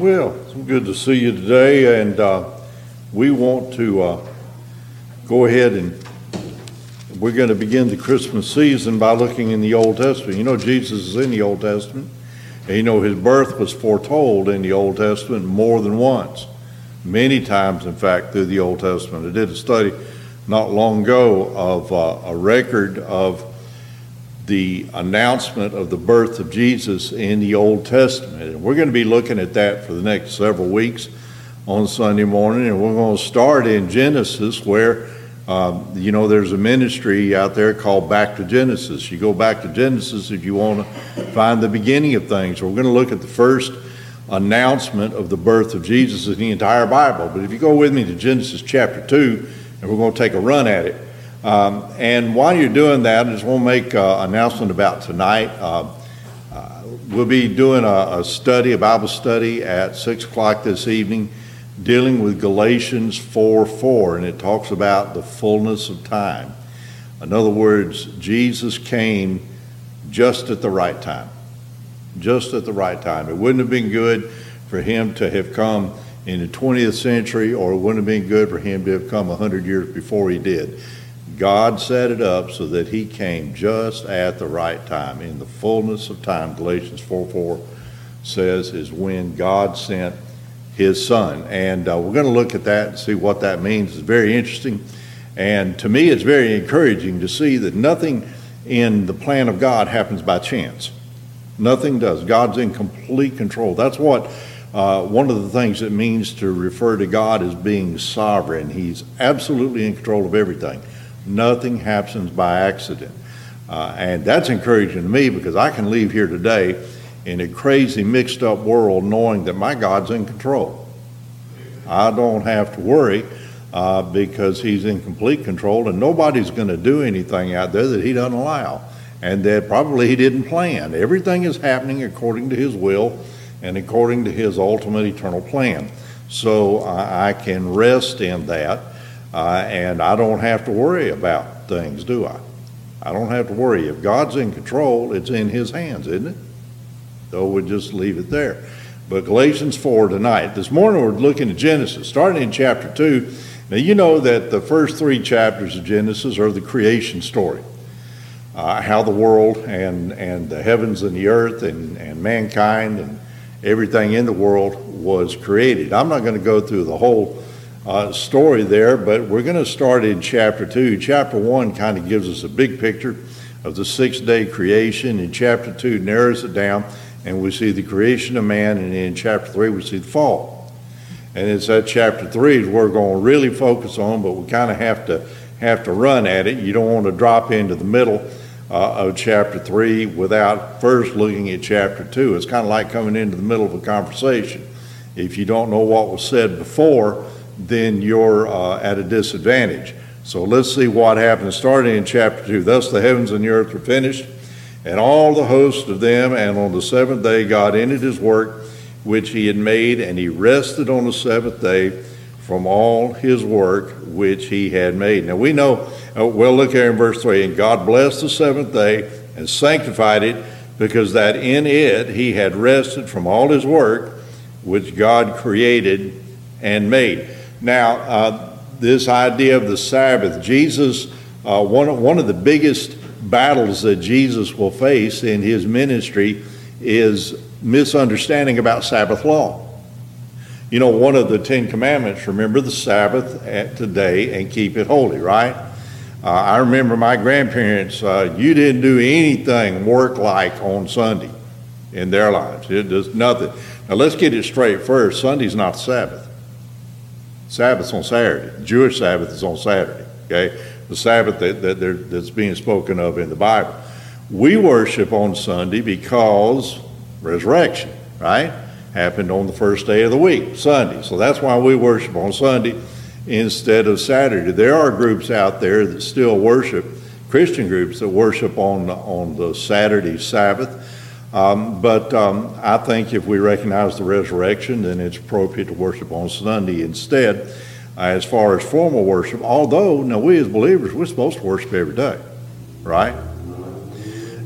Well, it's good to see you today, and uh, we want to uh, go ahead and we're going to begin the Christmas season by looking in the Old Testament. You know, Jesus is in the Old Testament, and you know his birth was foretold in the Old Testament more than once, many times, in fact, through the Old Testament. I did a study not long ago of uh, a record of the announcement of the birth of Jesus in the Old Testament. And we're going to be looking at that for the next several weeks on Sunday morning. And we're going to start in Genesis, where, um, you know, there's a ministry out there called Back to Genesis. You go back to Genesis if you want to find the beginning of things. We're going to look at the first announcement of the birth of Jesus in the entire Bible. But if you go with me to Genesis chapter 2, and we're going to take a run at it. Um, and while you're doing that, I just want to make an announcement about tonight. Uh, uh, we'll be doing a, a, study, a Bible study at 6 o'clock this evening, dealing with Galatians 4 4, and it talks about the fullness of time. In other words, Jesus came just at the right time. Just at the right time. It wouldn't have been good for him to have come in the 20th century, or it wouldn't have been good for him to have come 100 years before he did God set it up so that he came just at the right time. In the fullness of time, Galatians 4 4 says, is when God sent his son. And uh, we're going to look at that and see what that means. It's very interesting. And to me, it's very encouraging to see that nothing in the plan of God happens by chance. Nothing does. God's in complete control. That's what uh, one of the things it means to refer to God as being sovereign. He's absolutely in control of everything. Nothing happens by accident. Uh, and that's encouraging to me because I can leave here today in a crazy, mixed up world knowing that my God's in control. I don't have to worry uh, because He's in complete control, and nobody's going to do anything out there that He doesn't allow, and that probably He didn't plan. Everything is happening according to His will and according to His ultimate eternal plan. So uh, I can rest in that. Uh, and I don't have to worry about things, do I? I don't have to worry. If God's in control, it's in His hands, isn't it? So we'll just leave it there. But Galatians 4 tonight. This morning we're looking at Genesis, starting in chapter 2. Now, you know that the first three chapters of Genesis are the creation story. Uh, how the world and, and the heavens and the earth and, and mankind and everything in the world was created. I'm not going to go through the whole uh, story there, but we're going to start in chapter 2. Chapter 1 kind of gives us a big picture of the six day creation, and chapter 2 narrows it down, and we see the creation of man, and in chapter 3 we see the fall. And it's that chapter 3 is we're going to really focus on, but we kind of have to have to run at it. You don't want to drop into the middle uh, of chapter 3 without first looking at chapter 2. It's kind of like coming into the middle of a conversation. If you don't know what was said before, then you're uh, at a disadvantage. So let's see what happens starting in chapter 2. Thus the heavens and the earth were finished, and all the host of them, and on the seventh day God ended his work which he had made, and he rested on the seventh day from all his work which he had made. Now we know, uh, well, look here in verse 3 and God blessed the seventh day and sanctified it, because that in it he had rested from all his work which God created and made. Now, uh, this idea of the Sabbath, Jesus, uh, one, one of the biggest battles that Jesus will face in his ministry is misunderstanding about Sabbath law. You know, one of the Ten Commandments, remember the Sabbath at today and keep it holy, right? Uh, I remember my grandparents, uh, you didn't do anything work like on Sunday in their lives. It does nothing. Now let's get it straight first. Sunday's not Sabbath. Sabbath's on Saturday. Jewish Sabbath is on Saturday. Okay, the Sabbath that, that that's being spoken of in the Bible. We worship on Sunday because resurrection, right? Happened on the first day of the week, Sunday. So that's why we worship on Sunday instead of Saturday. There are groups out there that still worship, Christian groups that worship on on the Saturday Sabbath. Um, but um, I think if we recognize the resurrection, then it's appropriate to worship on Sunday instead. Uh, as far as formal worship, although now we as believers we're supposed to worship every day, right?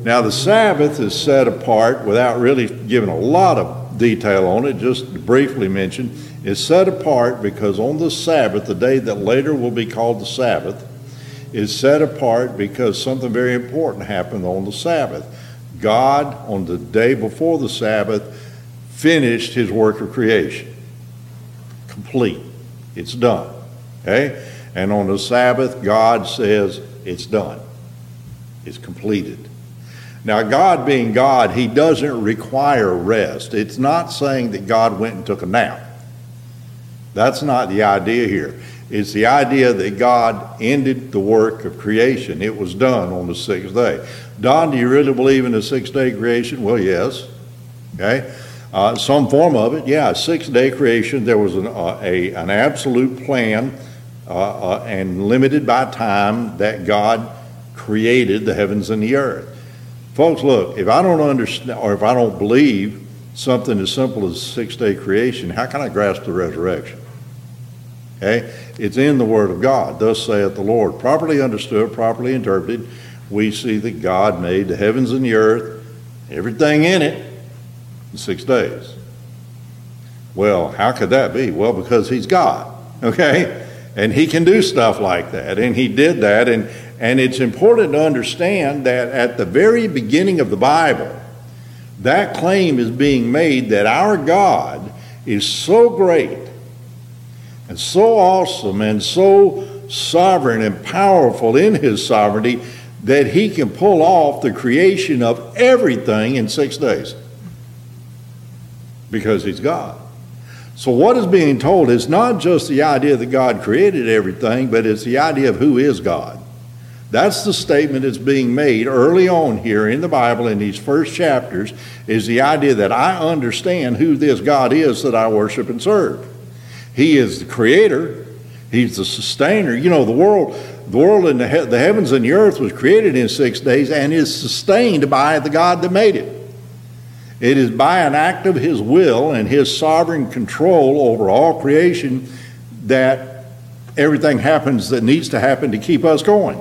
Now the Sabbath is set apart without really giving a lot of detail on it, just briefly mention, is set apart because on the Sabbath, the day that later will be called the Sabbath, is set apart because something very important happened on the Sabbath. God, on the day before the Sabbath, finished his work of creation. Complete. It's done. Okay? And on the Sabbath, God says it's done. It's completed. Now, God being God, He doesn't require rest. It's not saying that God went and took a nap. That's not the idea here. It's the idea that God ended the work of creation. It was done on the sixth day. Don, do you really believe in the six day creation? Well, yes. Okay. Uh, some form of it, yeah. Six day creation, there was an, uh, a, an absolute plan uh, uh and limited by time that God created the heavens and the earth. Folks, look, if I don't understand or if I don't believe something as simple as six day creation, how can I grasp the resurrection? Okay? It's in the Word of God. Thus saith the Lord. Properly understood, properly interpreted, we see that God made the heavens and the earth, everything in it, in six days. Well, how could that be? Well, because He's God. Okay? And He can do stuff like that. And He did that. And and it's important to understand that at the very beginning of the Bible, that claim is being made that our God is so great and so awesome and so sovereign and powerful in his sovereignty that he can pull off the creation of everything in six days because he's God. So, what is being told is not just the idea that God created everything, but it's the idea of who is God. That's the statement that's being made early on here in the Bible in these first chapters is the idea that I understand who this God is that I worship and serve. He is the creator, he's the sustainer. You know, the world the world and the, he- the heavens and the earth was created in 6 days and is sustained by the God that made it. It is by an act of his will and his sovereign control over all creation that everything happens that needs to happen to keep us going.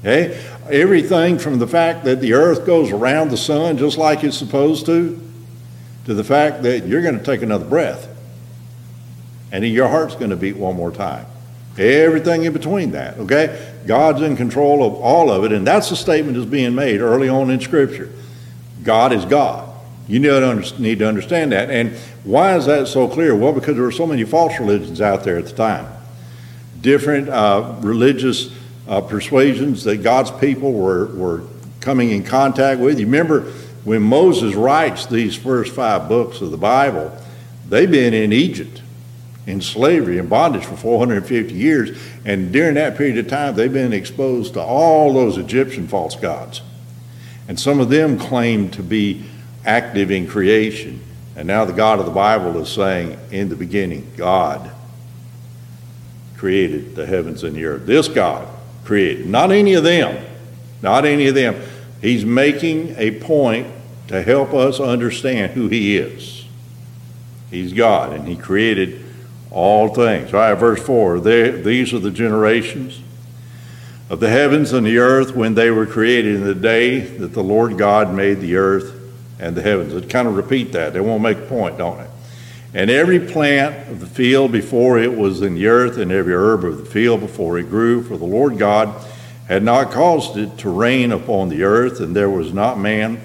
Okay? Everything from the fact that the earth goes around the sun just like it's supposed to, to the fact that you're going to take another breath. And your heart's going to beat one more time. Everything in between that, okay? God's in control of all of it, and that's the statement that's being made early on in Scripture. God is God. You need to understand that. And why is that so clear? Well, because there were so many false religions out there at the time. Different uh, religious uh, persuasions that God's people were, were coming in contact with. You remember when Moses writes these first five books of the Bible, they've been in Egypt in slavery and bondage for 450 years. And during that period of time, they've been exposed to all those Egyptian false gods. And some of them claim to be active in creation. And now the God of the Bible is saying, in the beginning, God created the heavens and the earth. This God created. Not any of them. Not any of them. He's making a point to help us understand who He is. He's God, and He created all things. All right, verse 4 These are the generations of the heavens and the earth when they were created in the day that the Lord God made the earth and the heavens. It kind of repeat that. They won't make a point, don't they? And every plant of the field before it was in the earth, and every herb of the field before it grew, for the Lord God had not caused it to rain upon the earth, and there was not man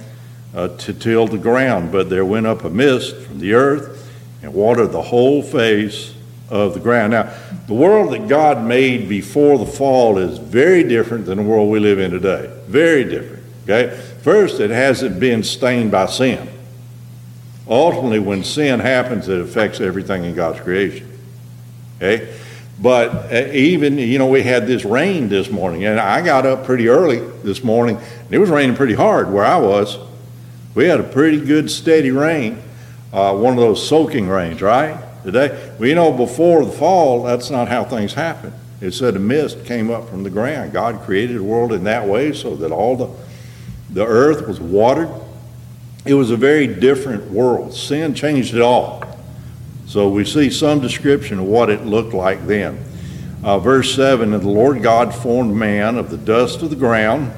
uh, to till the ground. But there went up a mist from the earth and watered the whole face of the ground. Now, the world that God made before the fall is very different than the world we live in today. Very different. Okay? First, it hasn't been stained by sin. Ultimately, when sin happens, it affects everything in God's creation. Okay? But uh, even, you know, we had this rain this morning, and I got up pretty early this morning. And it was raining pretty hard where I was. We had a pretty good steady rain, uh, one of those soaking rains, right? Today, you know, before the fall, that's not how things happen. It said a mist came up from the ground. God created the world in that way so that all the, the earth was watered it was a very different world. Sin changed it all. So we see some description of what it looked like then. Uh, verse 7 And the Lord God formed man of the dust of the ground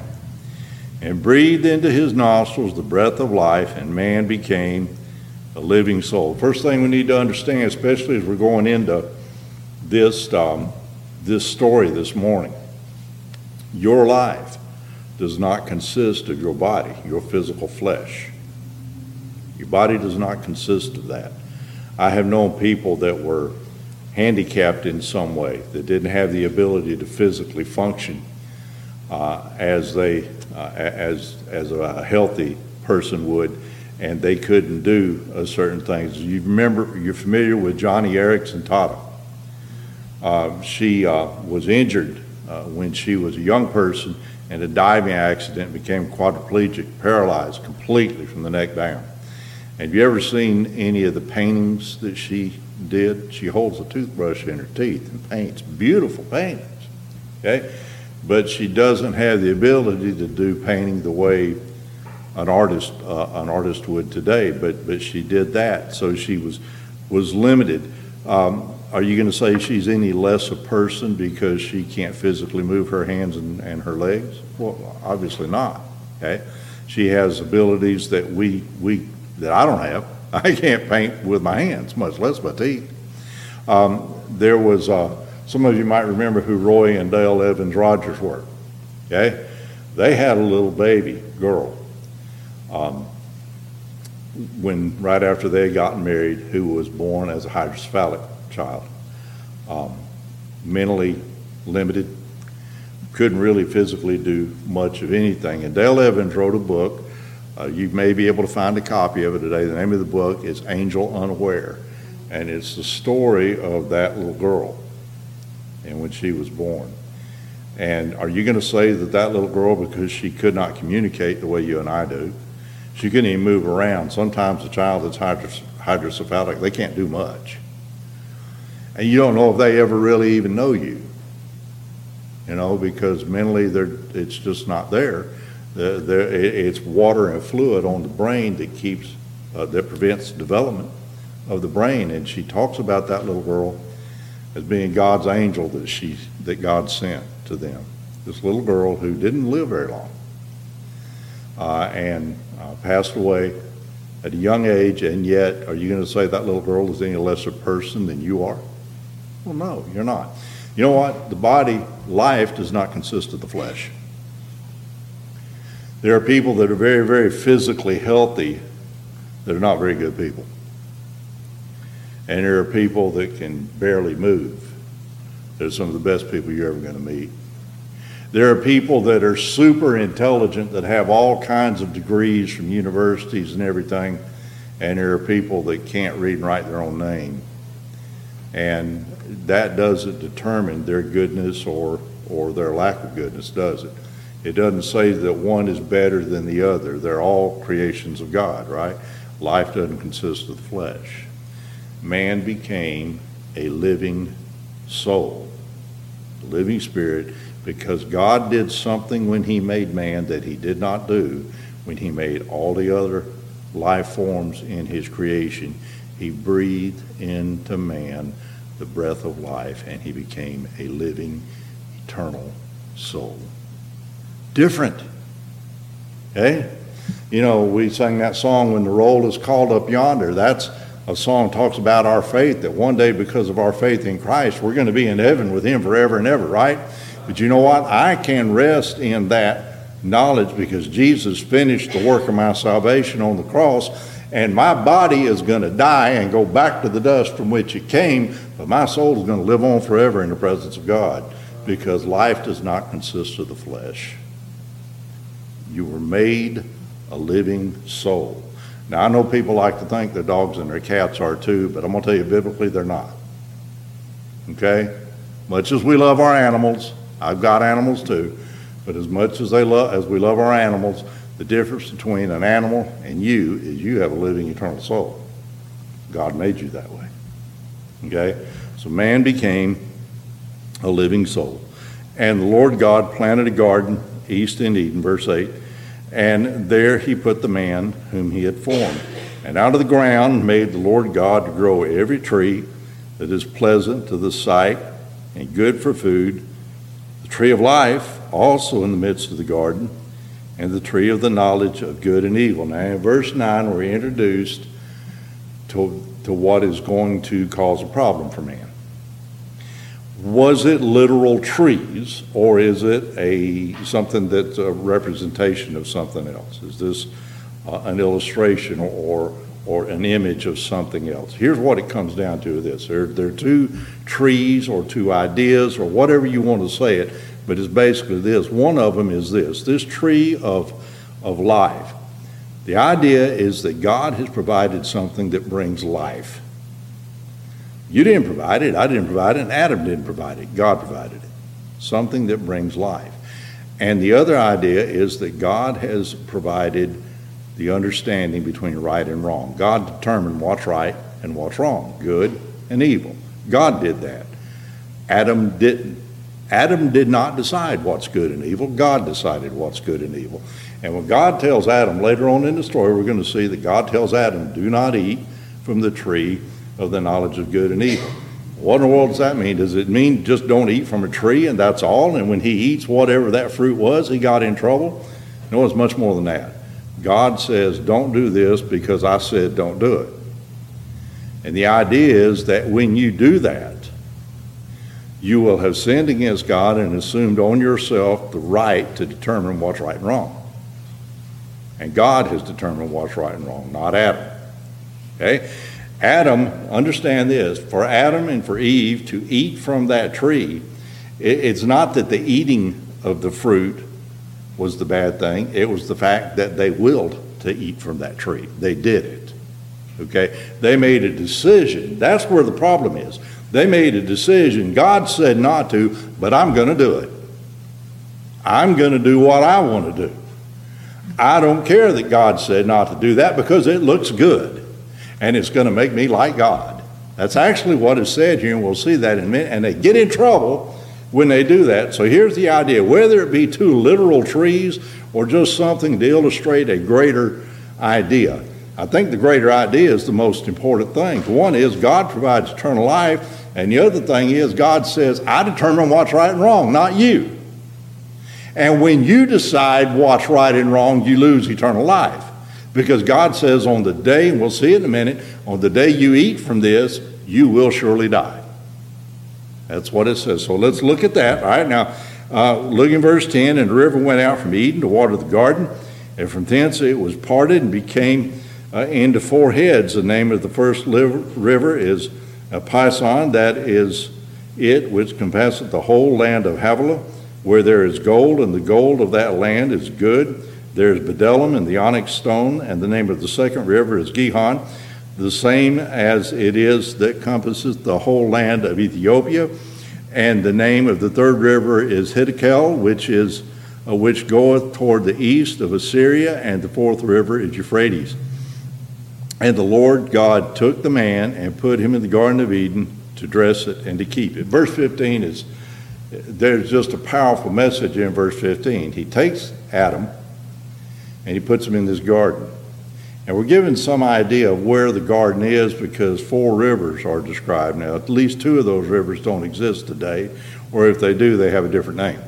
and breathed into his nostrils the breath of life, and man became a living soul. First thing we need to understand, especially as we're going into this, um, this story this morning, your life does not consist of your body, your physical flesh. Your body does not consist of that. I have known people that were handicapped in some way, that didn't have the ability to physically function uh, as they, uh, as, as a healthy person would, and they couldn't do uh, certain things. You remember, you're familiar with Joni Eareckson Tada. Uh, she uh, was injured uh, when she was a young person in a diving accident, became quadriplegic, paralyzed completely from the neck down. Have you ever seen any of the paintings that she did? She holds a toothbrush in her teeth and paints beautiful paintings. Okay? But she doesn't have the ability to do painting the way an artist uh, an artist would today. But but she did that, so she was was limited. Um, are you going to say she's any less a person because she can't physically move her hands and, and her legs? Well, obviously not. Okay, she has abilities that we we that I don't have. I can't paint with my hands, much less my teeth. Um, there was uh, some of you might remember who Roy and Dale Evans Rogers were. Okay, they had a little baby girl. Um, when right after they gotten married, who was born as a hydrocephalic child, um, mentally limited, couldn't really physically do much of anything. And Dale Evans wrote a book uh, you may be able to find a copy of it today. The name of the book is Angel Unaware, and it's the story of that little girl and when she was born. And are you going to say that that little girl, because she could not communicate the way you and I do, she couldn't even move around? Sometimes a child that's hydrocephalic, they can't do much. And you don't know if they ever really even know you, you know, because mentally they're, it's just not there. The, the, it's water and fluid on the brain that keeps, uh, that prevents development of the brain. And she talks about that little girl as being God's angel that she, that God sent to them. This little girl who didn't live very long uh, and uh, passed away at a young age. And yet, are you going to say that little girl is any lesser person than you are? Well, no, you're not. You know what? The body, life, does not consist of the flesh. There are people that are very, very physically healthy that are not very good people. And there are people that can barely move. They're some of the best people you're ever going to meet. There are people that are super intelligent that have all kinds of degrees from universities and everything. And there are people that can't read and write their own name. And that doesn't determine their goodness or, or their lack of goodness, does it? It doesn't say that one is better than the other. They're all creations of God, right? Life doesn't consist of the flesh. Man became a living soul, a living spirit, because God did something when He made man that He did not do when He made all the other life forms in His creation. He breathed into man the breath of life, and he became a living, eternal soul different. Okay? You know, we sang that song, When the Roll is Called Up Yonder. That's a song talks about our faith, that one day, because of our faith in Christ, we're going to be in heaven with Him forever and ever, right? But you know what? I can rest in that knowledge because Jesus finished the work of my salvation on the cross, and my body is going to die and go back to the dust from which it came, but my soul is going to live on forever in the presence of God because life does not consist of the flesh. You were made a living soul. Now, I know people like to think their dogs and their cats are too, but I'm going to tell you biblically, they're not. Okay? Much as we love our animals, I've got animals too, but as much as they love as we love our animals, the difference between an animal and you is you have a living eternal soul. God made you that way. Okay? So man became a living soul. And the Lord God planted a garden east in Eden, verse 8. And there he put the man whom he had formed. And out of the ground made the Lord God to grow every tree that is pleasant to the sight and good for food, tree of life also in the midst of the garden, and the tree of the knowledge of good and evil. Now, in verse 9, we're introduced to, to what is going to cause a problem for man. Was it literal trees, or is it a, something that's a representation of something else? Is this uh, an illustration or, or an image of something else? Here's what it comes down to this. There, there are two trees or two ideas or whatever you want to say it, but it's basically this. One of them is this, this tree of, of life. The idea is that God has provided something that brings life. You didn't provide it, I didn't provide it, and Adam didn't provide it. God provided it. Something that brings life. And the other idea is that God has provided the understanding between right and wrong. God determined what's right and what's wrong, good and evil. God did that. Adam didn't. Adam did not decide what's good and evil. God decided what's good and evil. And when God tells Adam, later on in the story, we're going to see that God tells Adam, do not eat from the tree of the knowledge of good and evil. What in the world does that mean? Does it mean just don't eat from a tree and that's all? And when he eats whatever that fruit was, he got in trouble? No, it's much more than that. God says, don't do this because I said don't do it. And the idea is that when you do that, you will have sinned against God and assumed on yourself the right to determine what's right and wrong. And God has determined what's right and wrong, not Adam. Okay? Adam, understand this, for Adam and for Eve to eat from that tree, it's not that the eating of the fruit was the bad thing, it was the fact that they willed to eat from that tree. They did it. Okay? They made a decision. That's where the problem is. They made a decision. God said not to, but I'm going to do it. I'm going to do what I want to do. I don't care that God said not to do that because it looks good and it's going to make me like God. That's actually what is said here, and we'll see that in a minute. And they get in trouble when they do that. So here's the idea whether it be two literal trees or just something to illustrate a greater idea. I think the greater idea is the most important thing. One is God provides eternal life, and the other thing is God says, I determine what's right and wrong, not you. And when you decide what's right and wrong, you lose eternal life. Because God says on the day, and we'll see it in a minute, on the day you eat from this, you will surely die. That's what it says. So let's look at that. All right, now, uh, look in verse 10 and the river went out from Eden to water the garden, and from thence it was parted and became uh, into four heads. The name of the first river is uh, Pison, that is it which compasseth the whole land of Havilah where there is gold, and the gold of that land is good. There is bdellium and the onyx stone, and the name of the second river is Gihon, the same as it is that compasseth the whole land of Ethiopia. And the name of the third river is Hiddekel, which is uh, which goeth toward the east of Assyria, and the fourth river is Euphrates. And the Lord God took the man and put him in the Garden of Eden to dress it and to keep it. Verse 15 is there's just a powerful message in verse 15. He takes Adam and he puts him in this garden. And we're given some idea of where the garden is because four rivers are described now. At least two of those rivers don't exist today, or if they do, they have a different name.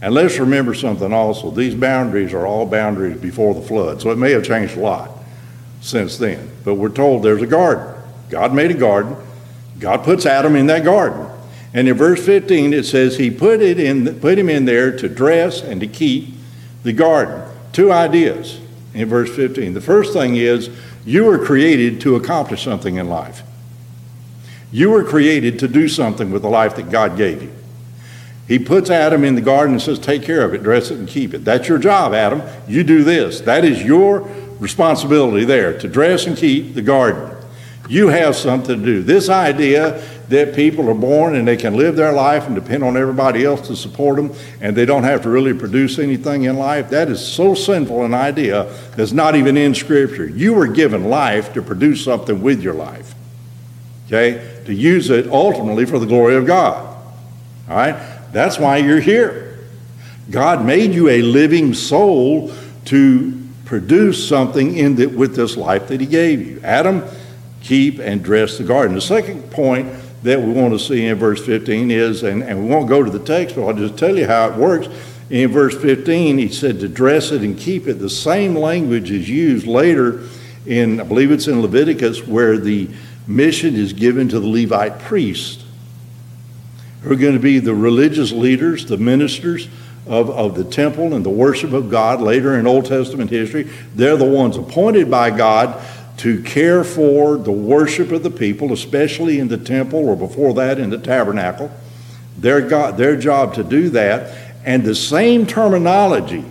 And let's remember something also. These boundaries are all boundaries before the flood, so it may have changed a lot since then. But we're told there's a garden. God made a garden. God puts Adam in that garden. And in verse 15, it says, He put, it in, put him in there to dress and to keep the garden. Two ideas in verse 15. The first thing is, you were created to accomplish something in life. You were created to do something with the life that God gave you. He puts Adam in the garden and says, Take care of it, dress it, and keep it. That's your job, Adam. You do this. That is your responsibility there to dress and keep the garden. You have something to do. This idea that people are born and they can live their life and depend on everybody else to support them and they don't have to really produce anything in life, that is so sinful an idea that's not even in Scripture. You were given life to produce something with your life, okay? To use it ultimately for the glory of God. All right? That's why you're here. God made you a living soul to produce something in the, with this life that He gave you. Adam keep and dress the garden. The second point that we want to see in verse 15 is, and, and we won't go to the text, but I'll just tell you how it works. In verse 15, he said to dress it and keep it. The same language is used later in, I believe it's in Leviticus, where the mission is given to the Levite priests, who are going to be the religious leaders, the ministers of, of the temple and the worship of God later in Old Testament history. They're the ones appointed by God to care for the worship of the people, especially in the temple or before that in the tabernacle. Their, God, their job to do that. And the same terminology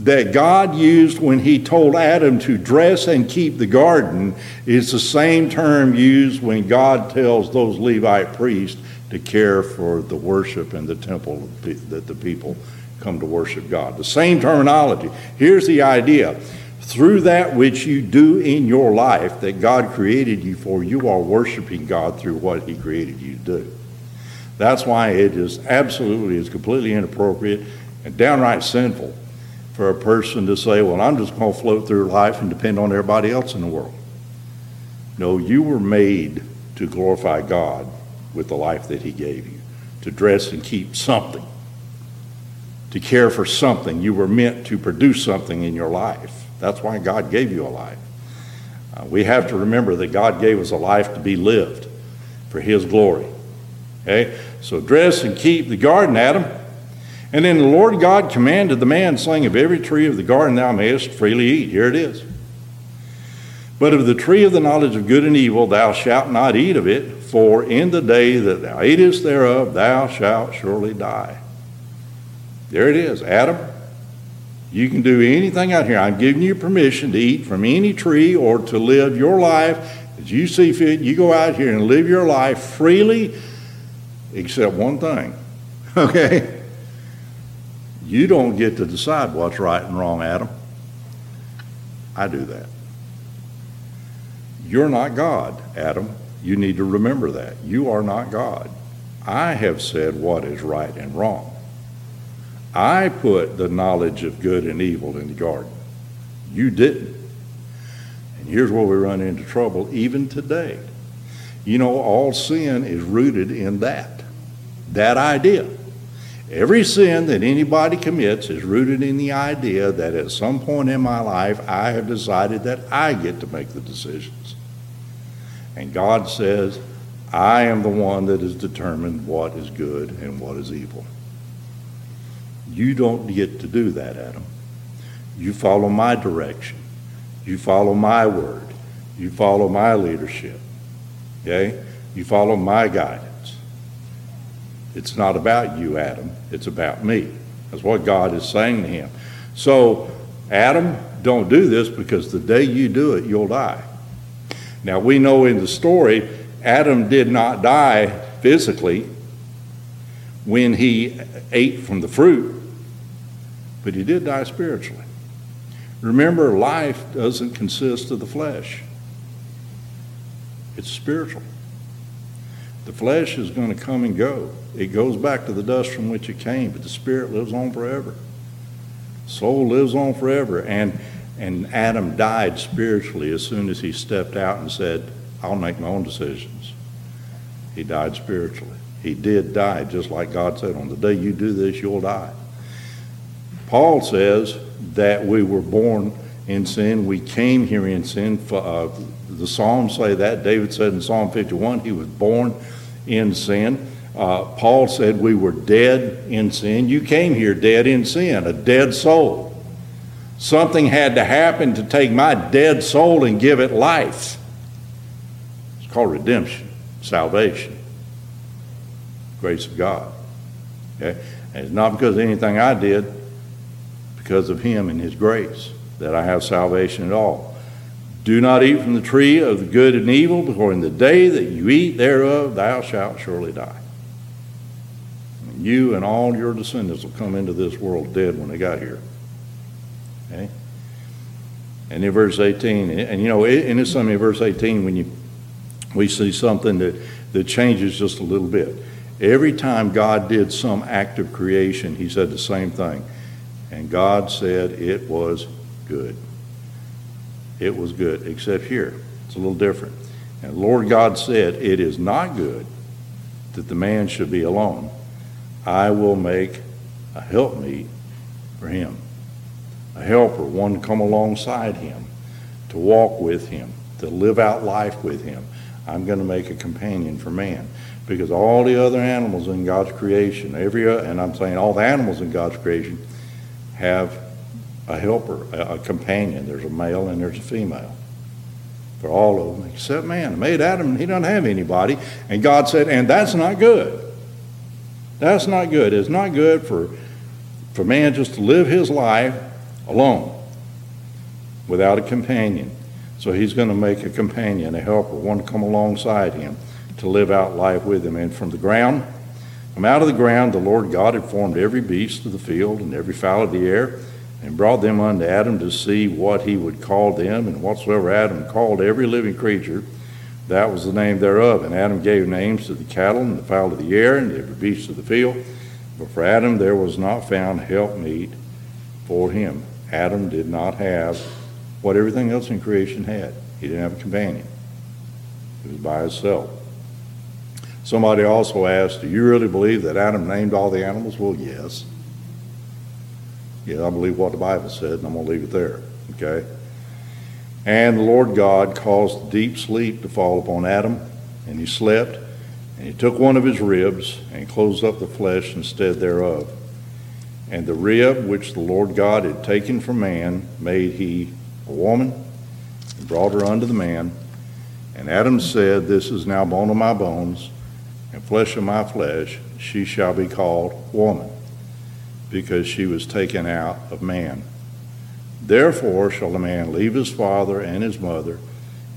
that God used when he told Adam to dress and keep the garden is the same term used when God tells those Levite priests to care for the worship in the temple that the people come to worship God. The same terminology. Here's the idea through that which you do in your life that God created you for, you are worshiping God through what He created you to do. That's why it is absolutely, is completely inappropriate and downright sinful for a person to say, well, I'm just going to float through life and depend on everybody else in the world. No, you were made to glorify God with the life that He gave you, to dress and keep something, to care for something. You were meant to produce something in your life. That's why God gave you a life. Uh, we have to remember that God gave us a life to be lived for His glory. Okay? So dress and keep the garden, Adam. And then the Lord God commanded the man, saying, Of every tree of the garden thou mayest freely eat. Here it is. But of the tree of the knowledge of good and evil thou shalt not eat of it, for in the day that thou eatest thereof thou shalt surely die. There it is. Adam, you can do anything out here. I'm giving you permission to eat from any tree or to live your life as you see fit. You go out here and live your life freely, except one thing. Okay? You don't get to decide what's right and wrong, Adam. I do that. You're not God, Adam. You need to remember that. You are not God. I have said what is right and wrong. I put the knowledge of good and evil in the garden. You didn't. And here's where we run into trouble even today. You know, all sin is rooted in that, that idea. Every sin that anybody commits is rooted in the idea that at some point in my life I have decided that I get to make the decisions. And God says, I am the one that has determined what is good and what is evil. You don't get to do that, Adam. You follow my direction. You follow my word. You follow my leadership. Okay? You follow my guidance. It's not about you, Adam. It's about me. That's what God is saying to him. So, Adam, don't do this because the day you do it, you'll die. Now, we know in the story, Adam did not die physically when he ate from the fruit, but he did die spiritually. Remember, life doesn't consist of the flesh, it's spiritual. The flesh is going to come and go. It goes back to the dust from which it came, but the spirit lives on forever. Soul lives on forever. And, and Adam died spiritually as soon as he stepped out and said, I'll make my own decisions. He died spiritually. He did die, just like God said, on the day you do this, you'll die. Paul says that we were born in sin. We came here in sin. Uh, the Psalms say that. David said in Psalm 51, he was born in sin. Uh, Paul said we were dead in sin. You came here dead in sin, a dead soul. Something had to happen to take my dead soul and give it life. It's called redemption, salvation, grace of God. Okay? And it's not because of anything I did, because of Him and His grace that I have salvation at all. Do not eat from the tree of the good and evil, for in the day that you eat thereof, thou shalt surely die. And you and all your descendants will come into this world dead when they got here. Okay? And in verse 18, and you know, in this something in verse 18, when you we see something that, that changes just a little bit. Every time God did some act of creation, he said the same thing. And God said it was good it was good, except here. It's a little different. And Lord God said, It is not good that the man should be alone. I will make a helpmeet for him, a helper, one to come alongside him, to walk with him, to live out life with him. I'm going to make a companion for man. Because all the other animals in God's creation, every, and I'm saying all the animals in God's creation, have a helper, a, companion. There's a male and there's a female for all of them except man. I made Adam, he doesn't have anybody. And God said, and that's not good. That's not good. It's not good for, for man just to live his life alone without a companion. So he's going to make a companion, a helper, one to come alongside him to live out life with him. And from the ground, from out of the ground, the Lord God had formed every beast of the field and every fowl of the air and brought them unto Adam to see what he would call them. And whatsoever Adam called every living creature, that was the name thereof. And Adam gave names to the cattle and the fowl of the air and every beast of the field. But for Adam there was not found helpmeet for him. Adam did not have what everything else in creation had. He didn't have a companion. He was by himself. Somebody also asked, Do you really believe that Adam named all the animals? Well, yes. Yeah, I believe what the Bible said, and I'm going to leave it there. Okay? And the Lord God caused deep sleep to fall upon Adam, and he slept. And he took one of his ribs and closed up the flesh instead thereof. And the rib which the Lord God had taken from man made he a woman and brought her unto the man. And Adam said, This is now bone of my bones and flesh of my flesh, she shall be called woman, because she was taken out of man. Therefore shall the man leave his father and his mother,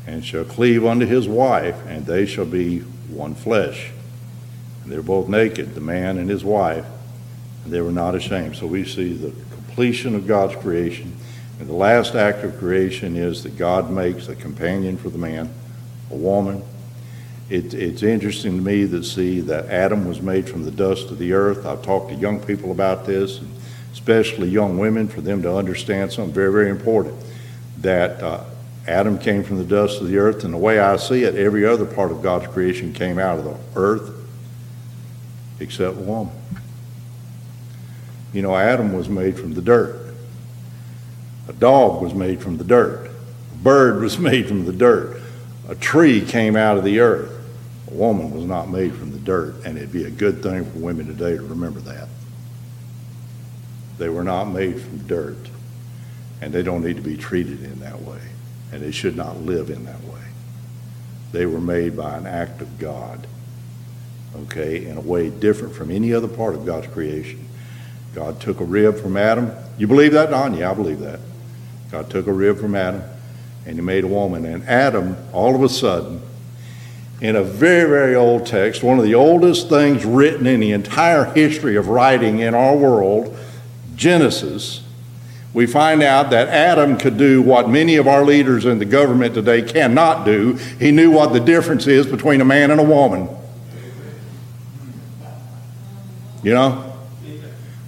and shall cleave unto his wife, and they shall be one flesh. And they're both naked, the man and his wife, and they were not ashamed. So we see the completion of God's creation. And the last act of creation is that God makes a companion for the man, a woman, it, it's interesting to me to see that Adam was made from the dust of the earth. I've talked to young people about this, especially young women, for them to understand something very, very important. That uh, Adam came from the dust of the earth, and the way I see it, every other part of God's creation came out of the earth except woman. You know, Adam was made from the dirt. A dog was made from the dirt. A bird was made from the dirt. A tree came out of the earth. A woman was not made from the dirt, and it'd be a good thing for women today to remember that. They were not made from dirt, and they don't need to be treated in that way, and they should not live in that way. They were made by an act of God, okay, in a way different from any other part of God's creation. God took a rib from Adam. You believe that, Don? Yeah, I believe that. God took a rib from Adam, and he made a woman. And Adam, all of a sudden, in a very, very old text, one of the oldest things written in the entire history of writing in our world, Genesis, we find out that Adam could do what many of our leaders in the government today cannot do. He knew what the difference is between a man and a woman. You know?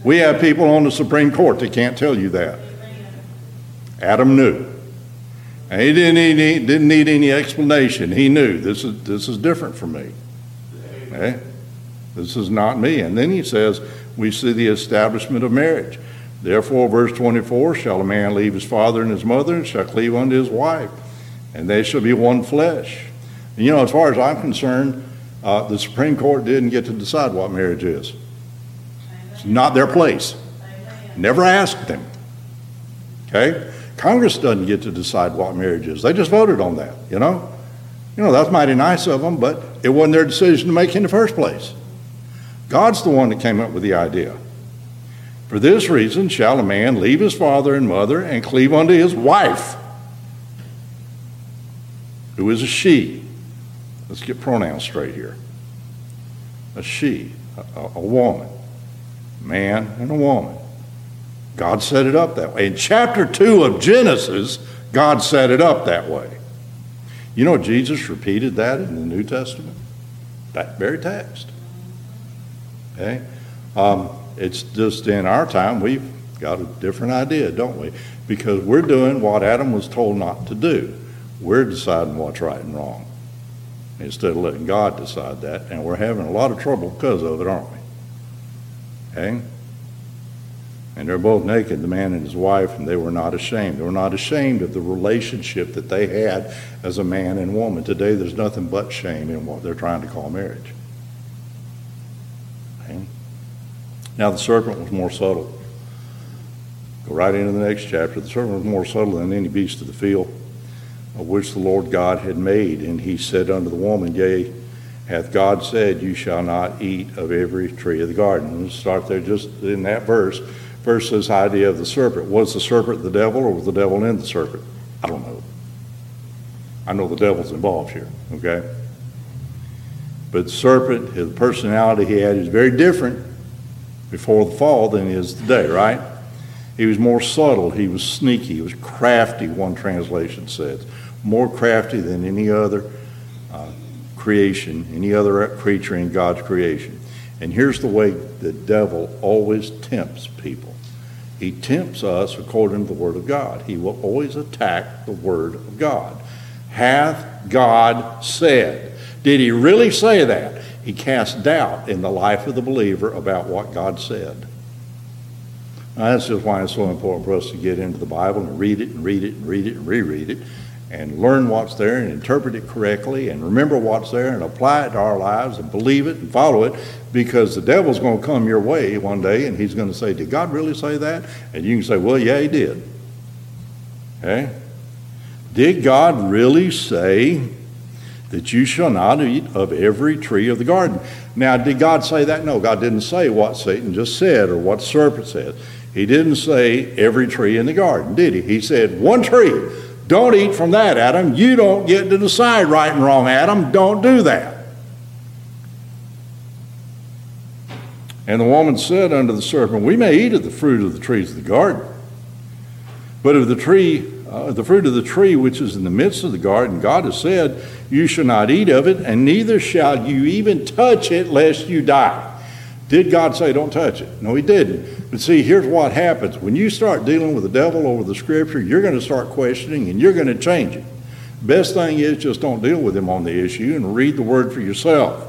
We have people on the Supreme Court that can't tell you that. Adam knew. And he didn't need, didn't need any explanation. He knew this is, this is different from me. Okay? This is not me. And then he says, we see the establishment of marriage. Therefore, verse 24, shall a man leave his father and his mother and shall cleave unto his wife, and they shall be one flesh. And you know, as far as I'm concerned, uh, the Supreme Court didn't get to decide what marriage is. It's not their place. Never asked them. Okay? Congress doesn't get to decide what marriage is. They just voted on that, you know? You know, that's mighty nice of them, but it wasn't their decision to make in the first place. God's the one that came up with the idea. For this reason shall a man leave his father and mother and cleave unto his wife, who is a she. Let's get pronouns straight here. A she, a, a woman, man and a woman. God set it up that way. In chapter 2 of Genesis, God set it up that way. You know, Jesus repeated that in the New Testament, that very text. Okay? Um, it's just in our time, we've got a different idea, don't we? Because we're doing what Adam was told not to do. We're deciding what's right and wrong instead of letting God decide that. And we're having a lot of trouble because of it, aren't we? Okay? And they're both naked, the man and his wife, and they were not ashamed. They were not ashamed of the relationship that they had as a man and woman. Today, there's nothing but shame in what they're trying to call marriage. Okay? Now, the serpent was more subtle. Go right into the next chapter. The serpent was more subtle than any beast of the field, of which the Lord God had made. And he said unto the woman, Yea, hath God said, You shall not eat of every tree of the garden. Let's start there just in that verse versus idea of the serpent. Was the serpent the devil or was the devil in the serpent? I don't know. I know the devil's involved here, okay? But the serpent, his personality he had is very different before the fall than he is today, right? He was more subtle, he was sneaky, he was crafty, one translation says. More crafty than any other uh, creation, any other creature in God's creation. And here's the way the devil always tempts people he tempts us according to the Word of God. He will always attack the Word of God. Hath God said? Did he really say that? He casts doubt in the life of the believer about what God said. Now, that's just why it's so important for us to get into the Bible and read it and read it and read it and reread it and learn what's there and interpret it correctly and remember what's there and apply it to our lives and believe it and follow it because the devil's going to come your way one day and he's going to say, Did God really say that? And you can say, Well, yeah, he did. Okay? Did God really say that you shall not eat of every tree of the garden? Now, did God say that? No, God didn't say what Satan just said or what serpent said. He didn't say every tree in the garden, did he? He said one tree don't eat from that, Adam. You don't get to decide right and wrong, Adam. Don't do that. And the woman said unto the serpent, We may eat of the fruit of the trees of the garden. But of the tree, uh, the fruit of the tree which is in the midst of the garden, God has said, You shall not eat of it, and neither shall you even touch it, lest you die. Did God say, don't touch it? No, He didn't. But see, here's what happens. When you start dealing with the devil over the scripture, you're going to start questioning and you're going to change it. Best thing is just don't deal with him on the issue and read the word for yourself.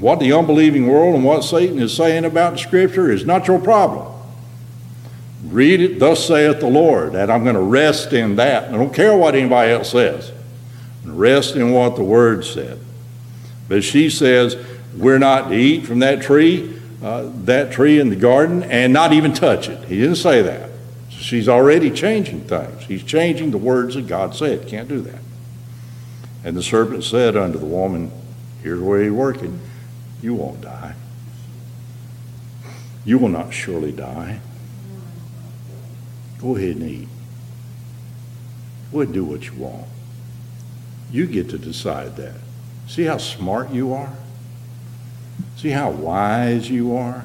What the unbelieving world and what Satan is saying about the scripture is not your problem. Read it, thus saith the Lord, and I'm going to rest in that. I don't care what anybody else says. Rest in what the word said. But she says, we're not to eat from that tree, uh, that tree in the garden, and not even touch it. He didn't say that. She's already changing things. He's changing the words that God said. Can't do that. And the serpent said unto the woman, Here's where he's working. You won't die. You will not surely die. Go ahead and eat. Go ahead and do what you want. You get to decide that. See how smart you are? See how wise you are?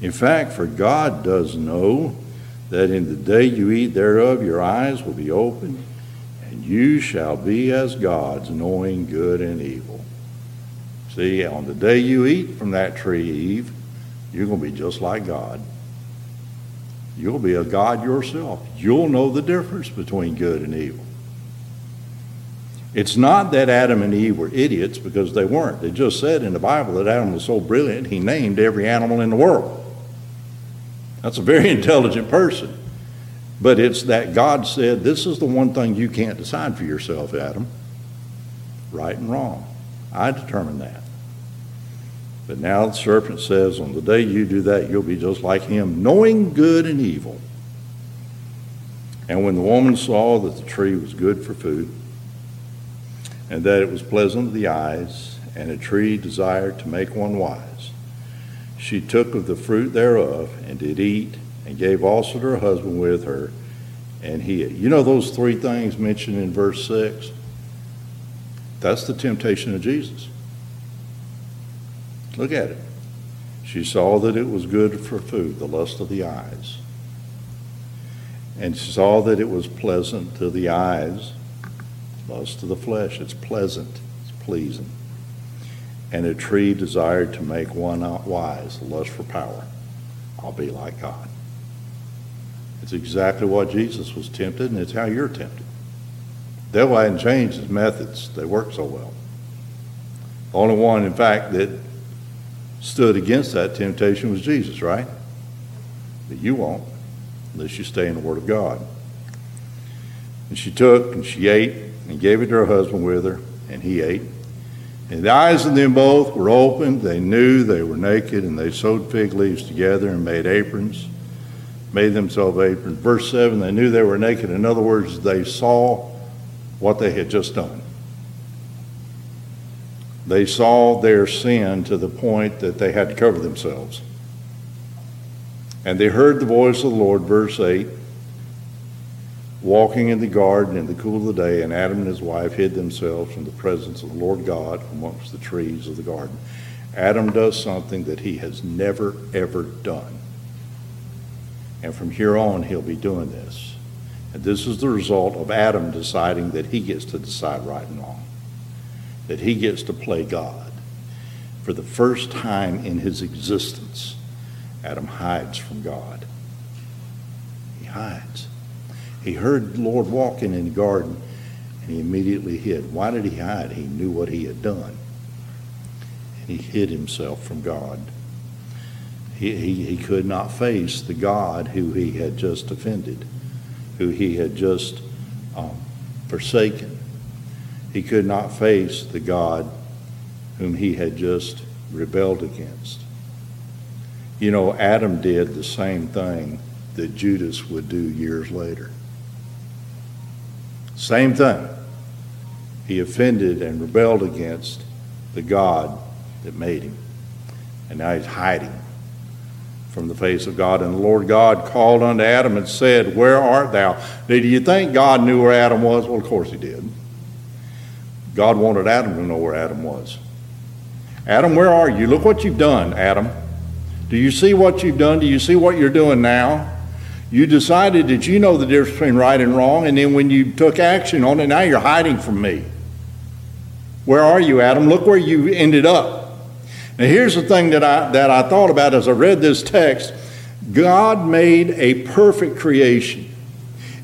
In fact, for God does know that in the day you eat thereof, your eyes will be opened, and you shall be as gods, knowing good and evil. See, on the day you eat from that tree, Eve, you're going to be just like God. You'll be a God yourself. You'll know the difference between good and evil. It's not that Adam and Eve were idiots because they weren't. It just said in the Bible that Adam was so brilliant he named every animal in the world. That's a very intelligent person. But it's that God said, This is the one thing you can't decide for yourself, Adam. Right and wrong. I determine that. But now the serpent says, On the day you do that, you'll be just like him, knowing good and evil. And when the woman saw that the tree was good for food, and that it was pleasant to the eyes, and a tree desired to make one wise. She took of the fruit thereof, and did eat, and gave also to her husband with her, and he ate. You know those three things mentioned in verse 6? That's the temptation of Jesus. Look at it. She saw that it was good for food, the lust of the eyes. And she saw that it was pleasant to the eyes, lust of the flesh. It's pleasant, it's pleasing. And a tree desired to make one wise, lust for power. I'll be like God. It's exactly what Jesus was tempted, and it's how you're tempted. The devil hadn't changed his methods, they work so well. The only one, in fact, that stood against that temptation was Jesus, right? but you won't unless you stay in the Word of God. And she took and she ate and gave it to her husband with her, and he ate. And the eyes of them both were opened. They knew they were naked, and they sewed fig leaves together and made aprons, made themselves aprons. Verse 7 they knew they were naked. In other words, they saw what they had just done. They saw their sin to the point that they had to cover themselves. And they heard the voice of the Lord, verse 8, walking in the garden in the cool of the day, and Adam and his wife hid themselves from the presence of the Lord God amongst the trees of the garden. Adam does something that he has never, ever done. And from here on, he'll be doing this. And this is the result of Adam deciding that he gets to decide right and wrong, that he gets to play God. For the first time in his existence, Adam hides from God. He hides. He heard the Lord walking in the garden and he immediately hid. Why did he hide? He knew what he had done. And he hid himself from God. He, he, he could not face the God who he had just offended, who he had just um, forsaken. He could not face the God whom he had just rebelled against. You know, Adam did the same thing that Judas would do years later. Same thing. He offended and rebelled against the God that made him. And now he's hiding from the face of God. And the Lord God called unto Adam and said, Where art thou? Do you think God knew where Adam was? Well, of course he did. God wanted Adam to know where Adam was. Adam, where are you? Look what you've done, Adam. Do you see what you've done? Do you see what you're doing now? You decided that you know the difference between right and wrong, and then when you took action on it, now you're hiding from me. Where are you, Adam? Look where you ended up. Now, here's the thing that I, that I thought about as I read this text God made a perfect creation.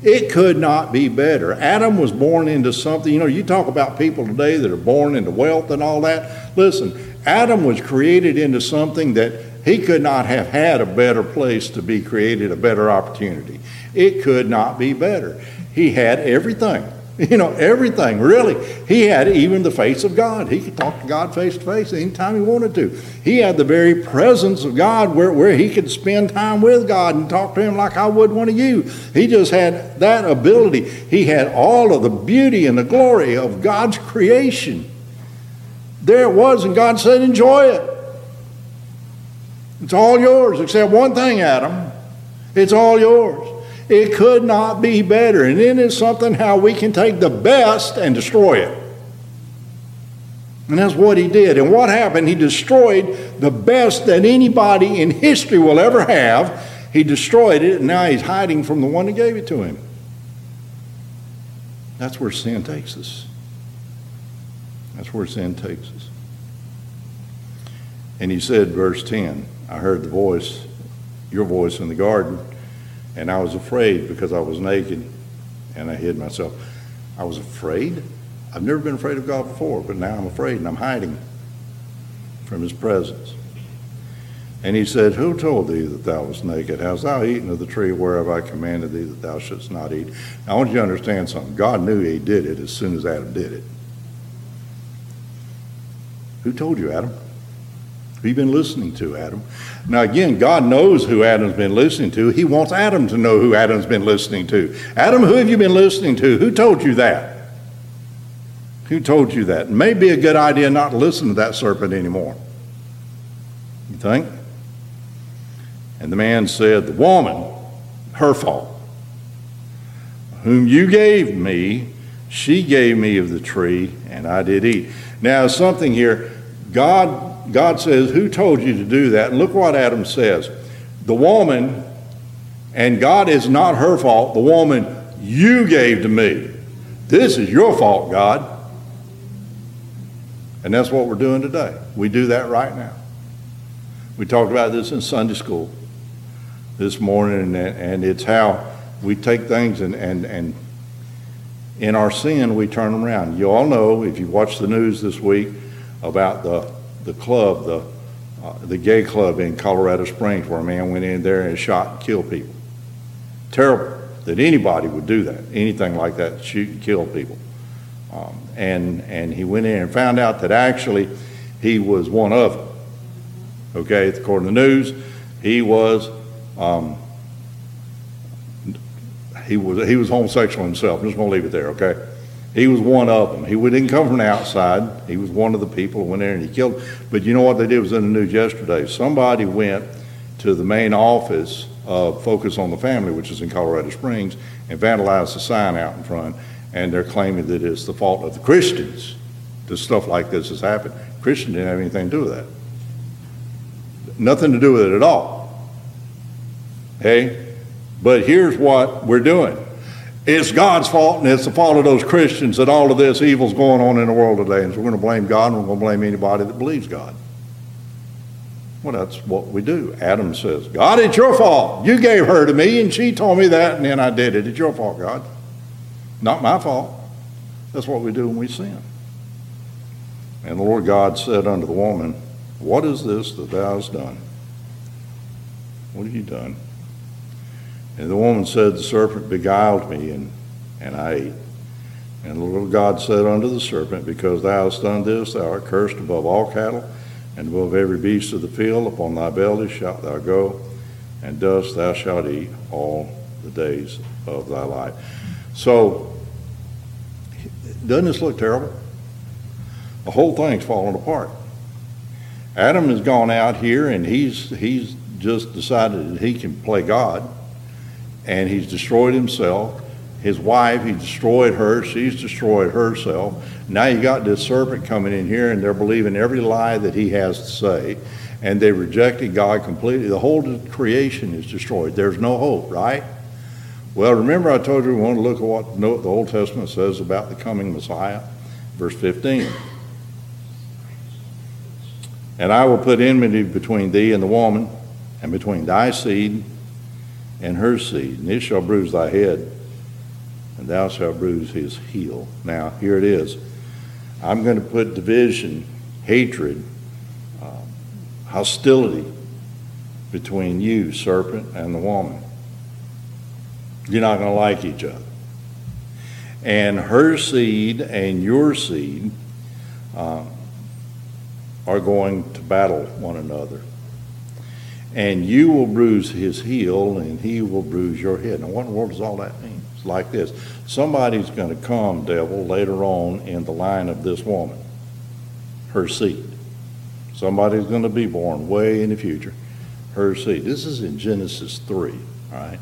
It could not be better. Adam was born into something. You know, you talk about people today that are born into wealth and all that. Listen, Adam was created into something that he could not have had a better place to be created, a better opportunity. It could not be better. He had everything. You know, everything, really. He had even the face of God. He could talk to God face to face anytime he wanted to. He had the very presence of God where, where he could spend time with God and talk to him like I would one of you. He just had that ability. He had all of the beauty and the glory of God's creation. There it was, and God said, Enjoy it. It's all yours, except one thing, Adam. It's all yours. It could not be better. And then it's something how we can take the best and destroy it. And that's what he did. And what happened? He destroyed the best that anybody in history will ever have. He destroyed it, and now he's hiding from the one that gave it to him. That's where sin takes us. That's where sin takes us. And he said, verse 10, I heard the voice, your voice in the garden, and I was afraid because I was naked and I hid myself. I was afraid. I've never been afraid of God before, but now I'm afraid and I'm hiding from his presence. And he said, Who told thee that thou wast naked? Hast thou eaten of the tree whereof I commanded thee that thou shouldst not eat? Now, I want you to understand something. God knew he did it as soon as Adam did it. Who told you, Adam? Who you been listening to, Adam? Now, again, God knows who Adam's been listening to. He wants Adam to know who Adam's been listening to. Adam, who have you been listening to? Who told you that? Who told you that? May be a good idea not to listen to that serpent anymore. You think? And the man said, The woman, her fault, whom you gave me, she gave me of the tree, and I did eat. Now, something here. God God says, Who told you to do that? And look what Adam says. The woman, and God is not her fault, the woman you gave to me. This is your fault, God. And that's what we're doing today. We do that right now. We talked about this in Sunday school this morning, and it's how we take things and, and, and in our sin, we turn them around. You all know, if you watch the news this week, about the the club, the uh, the gay club in Colorado Springs where a man went in there and shot and killed people. Terrible that anybody would do that, anything like that, shoot and kill people. Um, and, and he went in and found out that actually he was one of them. Okay, according to the news, he was um, he was he was homosexual himself. I'm just to leave it there. Okay, he was one of them. He didn't come from the outside. He was one of the people who went in and he killed. But you know what they did was in the news yesterday. Somebody went to the main office of Focus on the Family, which is in Colorado Springs, and vandalized the sign out in front. And they're claiming that it's the fault of the Christians that stuff like this has happened. Christians didn't have anything to do with that. Nothing to do with it at all. Okay? But here's what we're doing. It's God's fault, and it's the fault of those Christians that all of this evil's going on in the world today. And so we're going to blame God, and we're going to blame anybody that believes God. Well, that's what we do. Adam says, God, it's your fault. You gave her to me, and she told me that, and then I did it. It's your fault, God. Not my fault. That's what we do when we sin. And the Lord God said unto the woman, What is this that thou hast done? What have you done? And the woman said, The serpent beguiled me, and, and I ate. And the Lord God said unto the serpent, Because thou hast done this, thou art cursed above all cattle, and above every beast of the field. Upon thy belly shalt thou go, and dust thou shalt eat all the days of thy life. So, doesn't this look terrible? The whole thing's falling apart. Adam has gone out here and he's he's just decided that he can play God and he's destroyed himself. His wife, he destroyed her. She's destroyed herself. Now you got this serpent coming in here, and they're believing every lie that he has to say, and they rejected God completely. The whole creation is destroyed. There's no hope, right? Well, remember I told you we want to look at what the Old Testament says about the coming Messiah? Verse 15. And I will put enmity between thee and the woman, and between thy seed and her seed, and it shall bruise thy head, and thou shalt bruise his heel. Now, here it is. I'm going to put division, hatred, uh, hostility between you, serpent, and the woman. You're not going to like each other. And her seed and your seed uh, are going to battle one another and you will bruise his heel, and he will bruise your head. Now, what in the world does all that mean? It's like this somebody's going to come, devil, later on in the line of this woman, her seed. Somebody's going to be born way in the future, her seed. This is in Genesis 3, all right?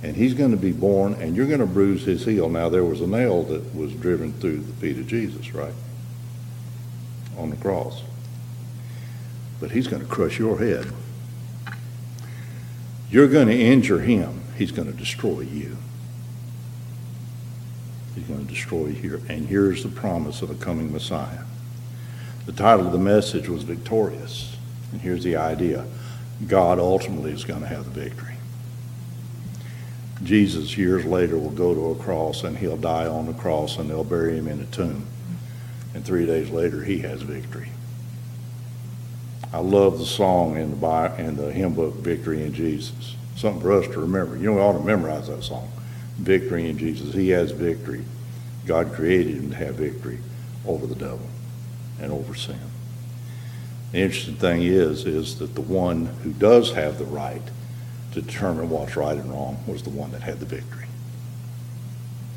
And he's going to be born, and you're going to bruise his heel. Now, there was a nail that was driven through the feet of Jesus, right? On the cross. But he's going to crush your head. You're going to injure him, he's going to destroy you. He's going to destroy you. And here's the promise of a coming Messiah. The title of the message was Victorious. And here's the idea God ultimately is going to have the victory. Jesus, years later, will go to a cross and he'll die on the cross and they'll bury him in a tomb. And three days later, he has victory. I love the song in the in the hymn book, "Victory in Jesus." Something for us to remember. You know, we ought to memorize that song. Victory in Jesus. He has victory. God created him to have victory over the devil and over sin. The interesting thing is, is that the one who does have the right to determine what's right and wrong was the one that had the victory.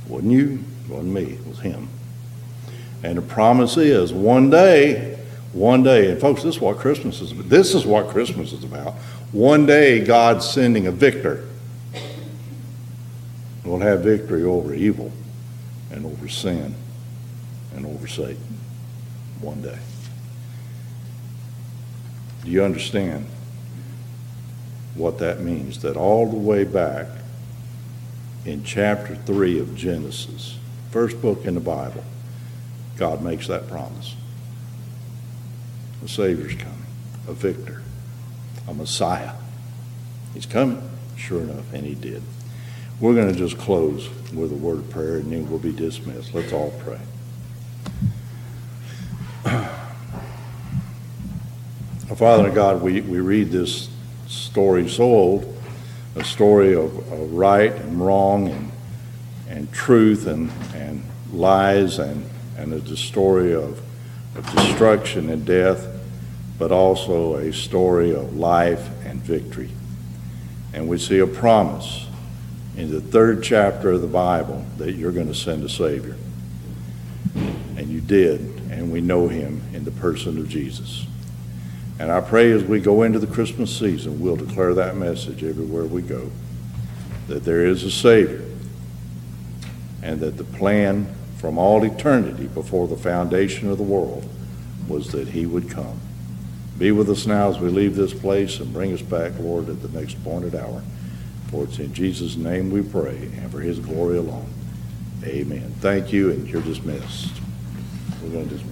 It wasn't you, it wasn't me, it was him. And the promise is one day one day, and folks, this is what Christmas is about. This is what Christmas is about. One day, God's sending a victor. We'll have victory over evil and over sin and over Satan. One day. Do you understand what that means? That all the way back in chapter 3 of Genesis, first book in the Bible, God makes that promise. The Savior's coming, a victor, a Messiah. He's coming, sure enough, and he did. We're going to just close with a word of prayer and then we'll be dismissed. Let's all pray. Our Father and God, we, we read this story so old, a story of, of right and wrong and, and truth and, and lies and, and a story of, of destruction and death, but also a story of life and victory. And we see a promise in the third chapter of the Bible that you're going to send a Savior. And you did, and we know him in the person of Jesus. And I pray as we go into the Christmas season, we'll declare that message everywhere we go that there is a Savior, and that the plan from all eternity before the foundation of the world was that he would come. Be with us now as we leave this place and bring us back, Lord, at the next appointed hour. For it's in Jesus' name we pray, and for his glory alone. Amen. Thank you, and you're dismissed. We're going to dismiss.